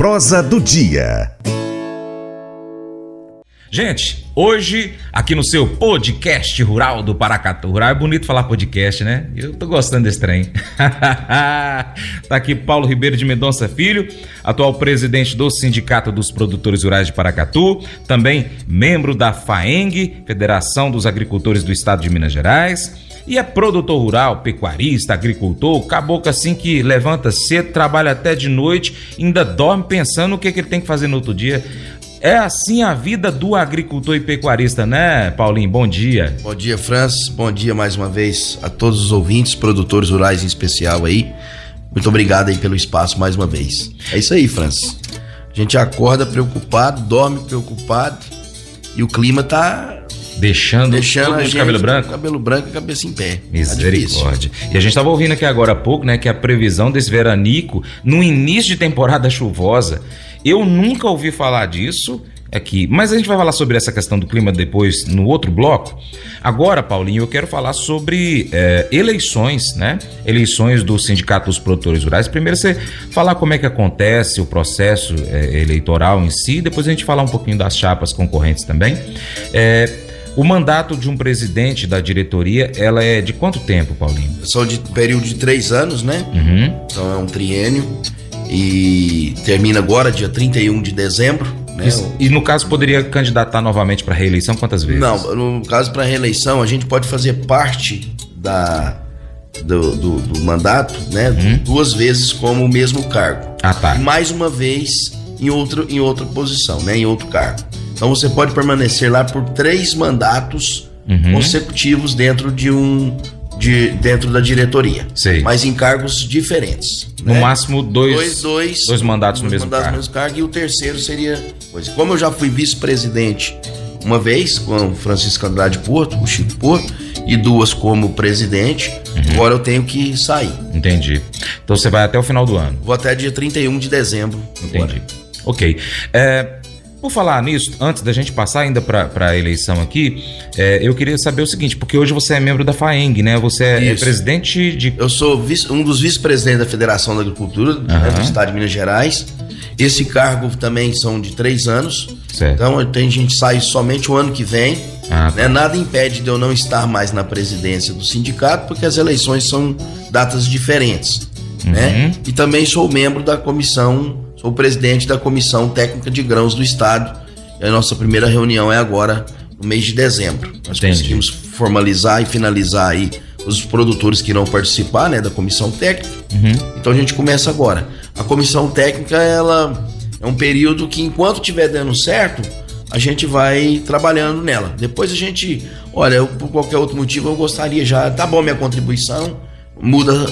prosa do dia. Gente, hoje aqui no seu podcast rural do Paracatu. Rural é bonito falar podcast, né? Eu tô gostando desse trem. tá aqui Paulo Ribeiro de Mendonça Filho, atual presidente do Sindicato dos Produtores Rurais de Paracatu, também membro da FAENG, Federação dos Agricultores do Estado de Minas Gerais. E é produtor rural, pecuarista, agricultor, caboclo assim que levanta cedo, trabalha até de noite, ainda dorme pensando o que, que ele tem que fazer no outro dia. É assim a vida do agricultor e pecuarista, né, Paulinho? Bom dia. Bom dia, Francis. Bom dia mais uma vez a todos os ouvintes, produtores rurais em especial aí. Muito obrigado aí pelo espaço mais uma vez. É isso aí, Francis. A gente acorda preocupado, dorme preocupado e o clima tá Deixando, deixando a gente cabelo branco? cabelo branco e cabeça em pé. Tá Misericórdia. e a gente estava ouvindo aqui agora há pouco, né, que a previsão desse veranico no início de temporada chuvosa. Eu nunca ouvi falar disso aqui, mas a gente vai falar sobre essa questão do clima depois no outro bloco. Agora, Paulinho, eu quero falar sobre é, eleições, né? Eleições do Sindicato dos Produtores Rurais. Primeiro você falar como é que acontece o processo é, eleitoral em si, depois a gente falar um pouquinho das chapas concorrentes também. É, o mandato de um presidente da diretoria, ela é de quanto tempo, Paulinho? São de período de três anos, né? Uhum. Então é um triênio e termina agora, dia 31 de dezembro. Né? E, e no caso, poderia candidatar novamente para reeleição quantas vezes? Não, no caso para reeleição, a gente pode fazer parte da, do, do, do mandato, né? Uhum. Duas vezes como o mesmo cargo. Ah, tá. E mais uma vez em, outro, em outra posição, né? Em outro cargo. Então você pode permanecer lá por três mandatos Uhum. consecutivos dentro de um. De, dentro da diretoria. Sei. Mas em cargos diferentes. No né? máximo dois, dois, dois, dois mandatos no dois mesmo mandatos cargo. no mesmo cargo. E o terceiro seria. Coisa. Como eu já fui vice-presidente uma vez com o Francisco Andrade Porto, o Chico Porto, e duas como presidente, Uhum. agora eu tenho que sair. Entendi. Então você vai até o final do ano. Vou até dia 31 de dezembro. Entendi. agora. Ok. É, por falar nisso, antes da gente passar ainda para a eleição aqui, é, eu queria saber o seguinte, porque hoje você é membro da FAENG, né? Você é, é presidente de. Eu sou vice- um dos vice-presidentes da Federação da Agricultura né, Aham. do Estado de Minas Gerais. Esse cargo também são de três anos. Certo. Então tem gente que sai somente o ano que vem. Ah, tá. né? Nada impede de eu não estar mais na presidência do sindicato, porque as eleições são datas diferentes. Né? Uhum. E também sou membro da comissão, sou presidente da Comissão Técnica de Grãos do Estado. E a nossa primeira reunião é agora, no mês de dezembro. Nós Entendi. conseguimos formalizar e finalizar aí os produtores que irão participar né, da comissão técnica. Uhum. Então a gente começa agora. A comissão técnica, ela é um período que enquanto estiver dando certo, a gente vai trabalhando nela. Depois a gente, olha, eu, por qualquer outro motivo eu gostaria já, tá bom minha contribuição, muda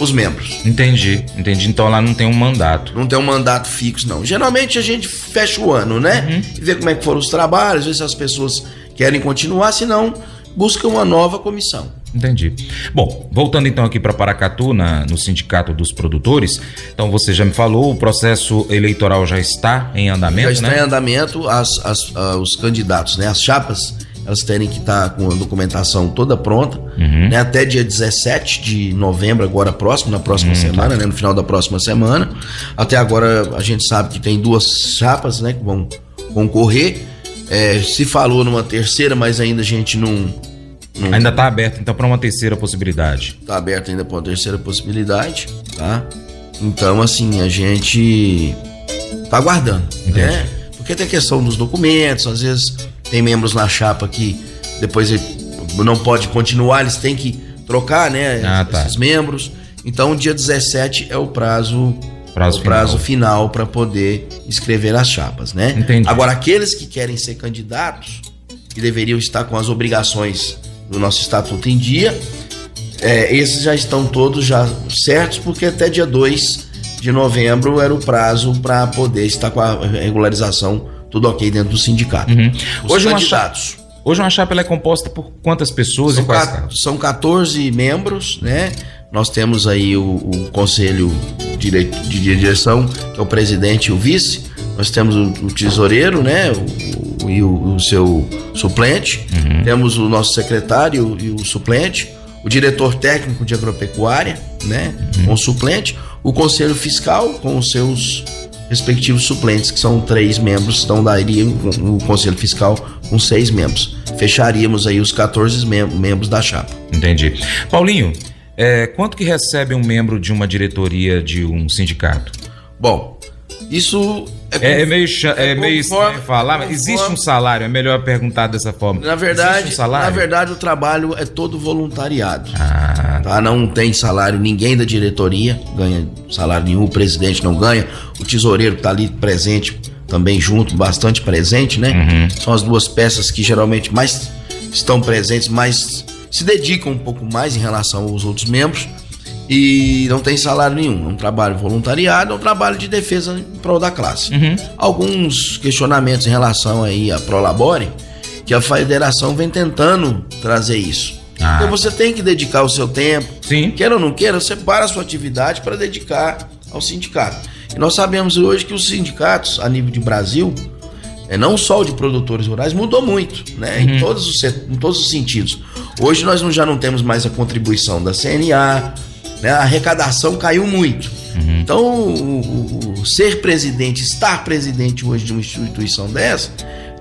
os membros. Entendi, entendi. Então lá não tem um mandato. Não tem um mandato fixo, não. Geralmente a gente fecha o ano, né? Uhum. E vê como é que foram os trabalhos, vê se as pessoas querem continuar, se não, busca uma nova comissão. Entendi. Bom, voltando então aqui para Paracatu, na, no Sindicato dos Produtores. Então você já me falou, o processo eleitoral já está em andamento, Já está né? em andamento as, as- ah, os candidatos, né? As chapas, elas terem que estar com a documentação toda pronta, Uhum. né? Até dia 17 de novembro, agora próximo, na próxima tá. semana, né? No final da próxima semana. Até agora a gente sabe que tem duas chapas, né? Que vão concorrer. É, se falou numa terceira, mas ainda a gente não, não Ainda está aberto então para uma terceira possibilidade. tá aberto ainda para uma terceira possibilidade, tá? Então, assim, a gente tá aguardando, Entendi. né? Porque tem a questão dos documentos, às vezes tem membros na chapa que depois não pode continuar, eles têm que trocar, né? Ah, tá. Esses membros. Então, dia 17 é o prazo Prazo o prazo final para poder escrever as chapas, né? Entendi. Agora, aqueles que querem ser candidatos, que deveriam estar com as obrigações do nosso estatuto em dia, é, esses já estão todos já certos, porque até dia 2 de novembro era o prazo para poder estar com a regularização tudo ok dentro do sindicato. Uhum. Hoje uma, candidatos. Hoje uma chapa é composta por quantas pessoas São, e quais ca- são 14 membros, né? Nós temos aí o, o conselho dire- de direção, que é o presidente e o vice. Nós temos o, o tesoureiro, né? O, e o, o seu suplente. Uhum. Temos o nosso secretário e o suplente. O diretor técnico de agropecuária, né? Uhum. Com o suplente. O conselho fiscal com os seus respectivos suplentes, que são três membros, então daria o Conselho Fiscal com seis membros. Fecharíamos aí os 14 mem membros da chapa. Entendi. Paulinho, é, quanto que recebe um membro de uma diretoria de um sindicato? Bom, isso é, é, meio, é, é meio conforme, falar, mas existe um salário, é melhor perguntar dessa forma. Na verdade, um na verdade o trabalho é todo voluntariado. Ah. Tá? Não tem salário, ninguém da diretoria ganha salário nenhum, o presidente não ganha, o tesoureiro está ali presente também junto, bastante presente, né? Uhum. São as duas peças que geralmente mais estão presentes, mais se dedicam um pouco mais em relação aos outros membros e não tem salário nenhum. É um trabalho voluntariado, é um trabalho de defesa em prol da classe. Uhum. Alguns questionamentos em relação aí a Prolabore, que a federação vem tentando trazer isso. Ah. Porque você tem que dedicar o seu tempo. Sim. Queira ou não queira, você para a sua atividade para dedicar ao sindicato. E nós sabemos hoje que os sindicatos, a nível de Brasil, é, não só o de produtores rurais, mudou muito, né? Uhum. Em, todos os, em todos os sentidos. Hoje nós não, já não temos mais a contribuição da CNA, né? A arrecadação caiu muito. Uhum. Então, o, o, o ser presidente, estar presidente hoje de uma instituição dessa,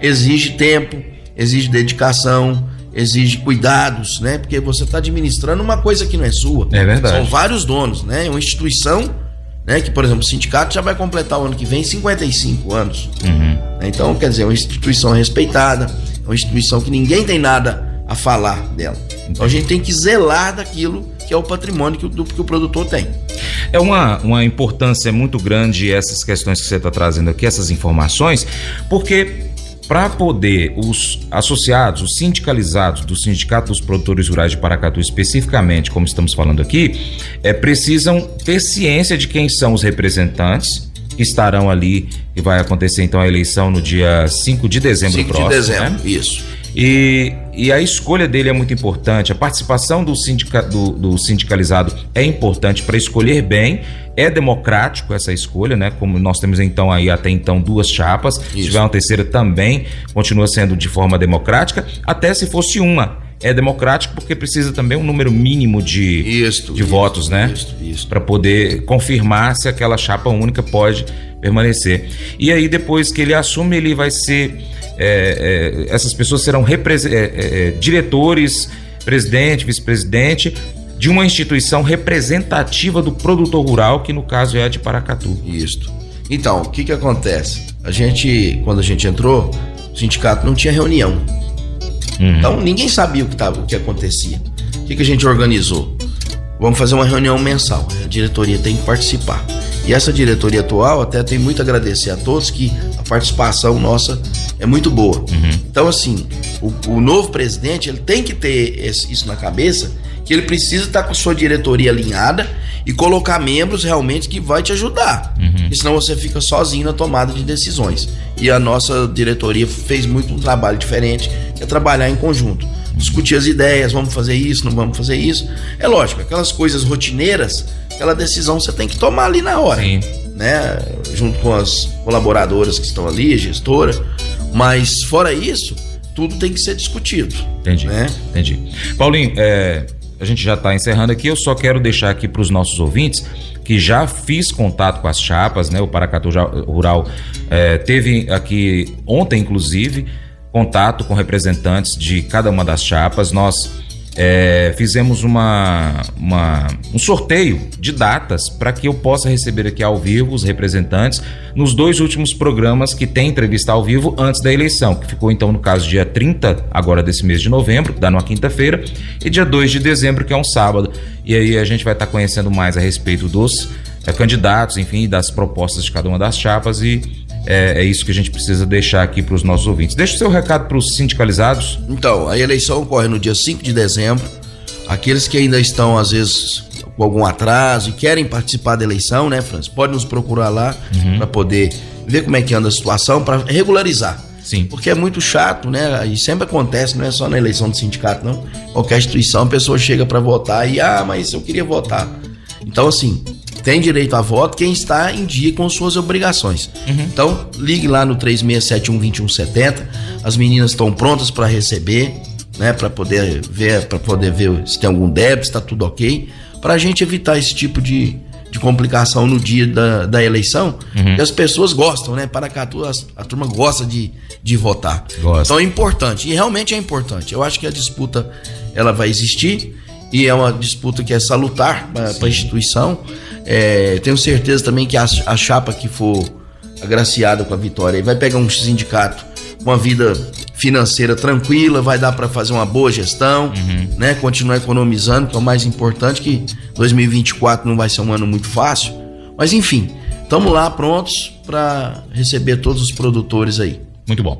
exige tempo, exige dedicação, exige cuidados, né? Porque você está administrando uma coisa que não é sua. É verdade. São vários donos, né? Uma instituição, né? Que, por exemplo, o sindicato já vai completar o ano que vem 55 anos. Uhum. Então, quer dizer, é uma instituição respeitada, é uma instituição que ninguém tem nada a falar dela. Então a gente tem que zelar daquilo que é o patrimônio que o, que o produtor tem. É uma, uma importância muito grande essas questões que você está trazendo aqui, essas informações, porque para poder os associados, os sindicalizados do Sindicato dos Produtores Rurais de Paracatu, especificamente, como estamos falando aqui, é, precisam ter ciência de quem são os representantes que estarão ali e vai acontecer então a eleição no dia 5 de dezembro 5 próximo. 5 de dezembro, né? isso. E, e a escolha dele é muito importante. A participação do, sindica, do, do sindicalizado é importante para escolher bem. É democrático essa escolha, né? Como nós temos então aí até então duas chapas. Isso. Se tiver uma terceira também continua sendo de forma democrática. Até se fosse uma é democrático porque precisa também um número mínimo de, isto, de isto, votos, né? Para poder confirmar se aquela chapa única pode permanecer. E aí, depois que ele assume, ele vai ser é, é, essas pessoas serão é, é, diretores, presidente, vice-presidente de uma instituição representativa do produtor rural, que no caso é a de Paracatu. Isso. Então, o que que acontece? A gente, quando a gente entrou, o sindicato não tinha reunião. Uhum. Então, ninguém sabia o que, tava, o que acontecia. O que, que a gente organizou? Vamos fazer uma reunião mensal. A diretoria tem que participar. E essa diretoria atual, até tem muito a agradecer a todos que participação nossa é muito boa. Uhum. Então, assim, o, o, novo presidente ele tem que ter esse, isso na cabeça, que ele precisa estar com a sua diretoria alinhada e colocar membros realmente que vai te ajudar. Uhum. senão você fica sozinho na tomada de decisões. E a nossa diretoria fez muito um trabalho diferente, que é trabalhar em conjunto. Discutir as ideias, vamos fazer isso, não vamos fazer isso. É lógico, aquelas coisas rotineiras aquela decisão você tem que tomar ali na hora. Sim. Né? Junto com as colaboradoras que estão ali, a gestora. Mas fora isso, tudo tem que ser discutido. Entendi. Né? Entendi. Paulinho, é, a gente já está encerrando aqui. Eu só quero deixar aqui para os nossos ouvintes que já fiz contato com as chapas, né? O Paracatu Rural é, teve aqui ontem, inclusive, contato com representantes de cada uma das chapas. Nós é, fizemos uma, uma, um sorteio de datas para que eu possa receber aqui ao vivo os representantes nos dois últimos programas que tem entrevista ao vivo antes da eleição, que ficou então no caso dia 30 agora desse mês de novembro, dá numa quinta-feira, e dia 2 de dezembro, que é um sábado. E aí a gente vai estar tá conhecendo mais a respeito dos é, candidatos, enfim, das propostas de cada uma das chapas e é, é, isso que a gente precisa deixar aqui para os nossos ouvintes. Deixa o seu recado para os sindicalizados. Então, a eleição ocorre no dia 5 de dezembro. Aqueles que ainda estão, às vezes, com algum atraso e querem participar da eleição, né, Franz? Pode nos procurar lá uhum. para poder ver como é que anda a situação, para regularizar. Sim. Porque é muito chato, né? E sempre acontece, não é só na eleição do sindicato, não. Qualquer instituição, a pessoa chega para votar e, ah, mas eu queria votar. Então, assim, tem direito a voto quem está em dia com suas obrigações. Uhum. Então, ligue lá no 3671-2170. As meninas estão prontas para receber, né? Para poder ver, para poder ver se tem algum débito, se está tudo ok. Para a gente evitar esse tipo de, de complicação no dia da, da eleição. Uhum. E as pessoas gostam, né? Paracatu, a, a turma gosta de, de votar. Gosta. Então é importante. E realmente é importante. Eu acho que a disputa ela vai existir e é uma disputa que é salutar para a instituição. É, tenho certeza também que a, a chapa que for agraciada com a vitória vai pegar um sindicato com a vida financeira tranquila, vai dar para fazer uma boa gestão, uhum. né? Continuar economizando, que é o mais importante, que 2024 não vai ser um ano muito fácil. Mas enfim, estamos lá prontos para receber todos os produtores aí. Muito bom.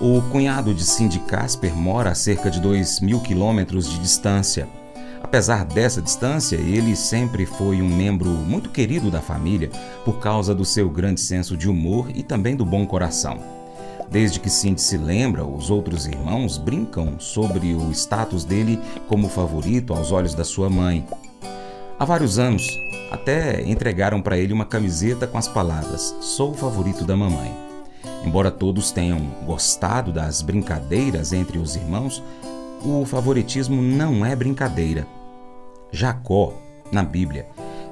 O cunhado de Cindy Casper mora a cerca de 2 mil quilômetros de distância. Apesar dessa distância, ele sempre foi um membro muito querido da família por causa do seu grande senso de humor e também do bom coração. Desde que Cindy se lembra, os outros irmãos brincam sobre o status dele como favorito aos olhos da sua mãe. Há vários anos, até entregaram para ele uma camiseta com as palavras: Sou o favorito da mamãe. Embora todos tenham gostado das brincadeiras entre os irmãos, o favoritismo não é brincadeira. Jacó, na Bíblia,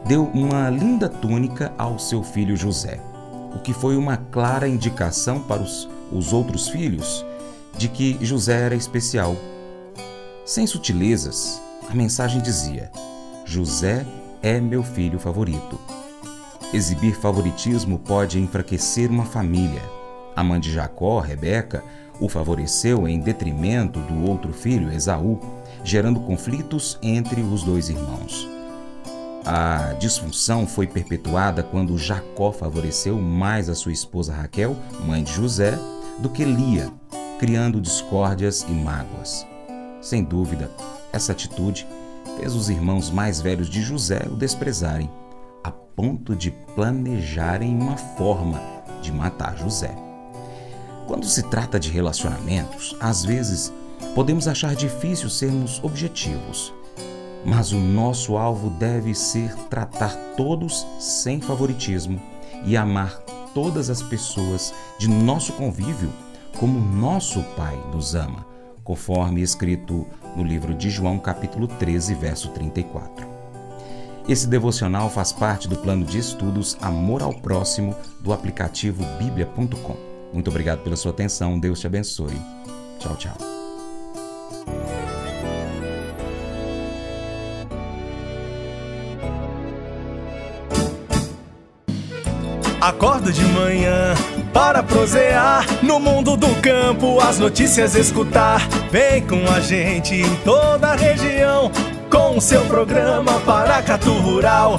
deu uma linda túnica ao seu filho José, o que foi uma clara indicação para os os outros filhos de que José era especial. Sem sutilezas, a mensagem dizia: José é meu filho favorito. Exibir favoritismo pode enfraquecer uma família. A mãe de Jacó, Rebeca, o favoreceu em detrimento do outro filho, Esaú, gerando conflitos entre os dois irmãos. A disfunção foi perpetuada quando Jacó favoreceu mais a sua esposa Raquel, mãe de José, do que Lia, criando discórdias e mágoas. Sem dúvida, essa atitude fez os irmãos mais velhos de José o desprezarem, a ponto de planejarem uma forma de matar José. Quando se trata de relacionamentos, às vezes podemos achar difícil sermos objetivos, mas o nosso alvo deve ser tratar todos sem favoritismo e amar todas as pessoas de nosso convívio como nosso Pai nos ama, conforme escrito no livro de João, capítulo 13, verso 34. Esse devocional faz parte do plano de estudos Amor ao Próximo do aplicativo bíblia.com. Muito obrigado pela sua atenção, Deus te abençoe. Tchau, tchau. Acordo de manhã para prosear no mundo do campo, as notícias escutar. Vem com a gente em toda a região com o seu programa Paracatu Rural.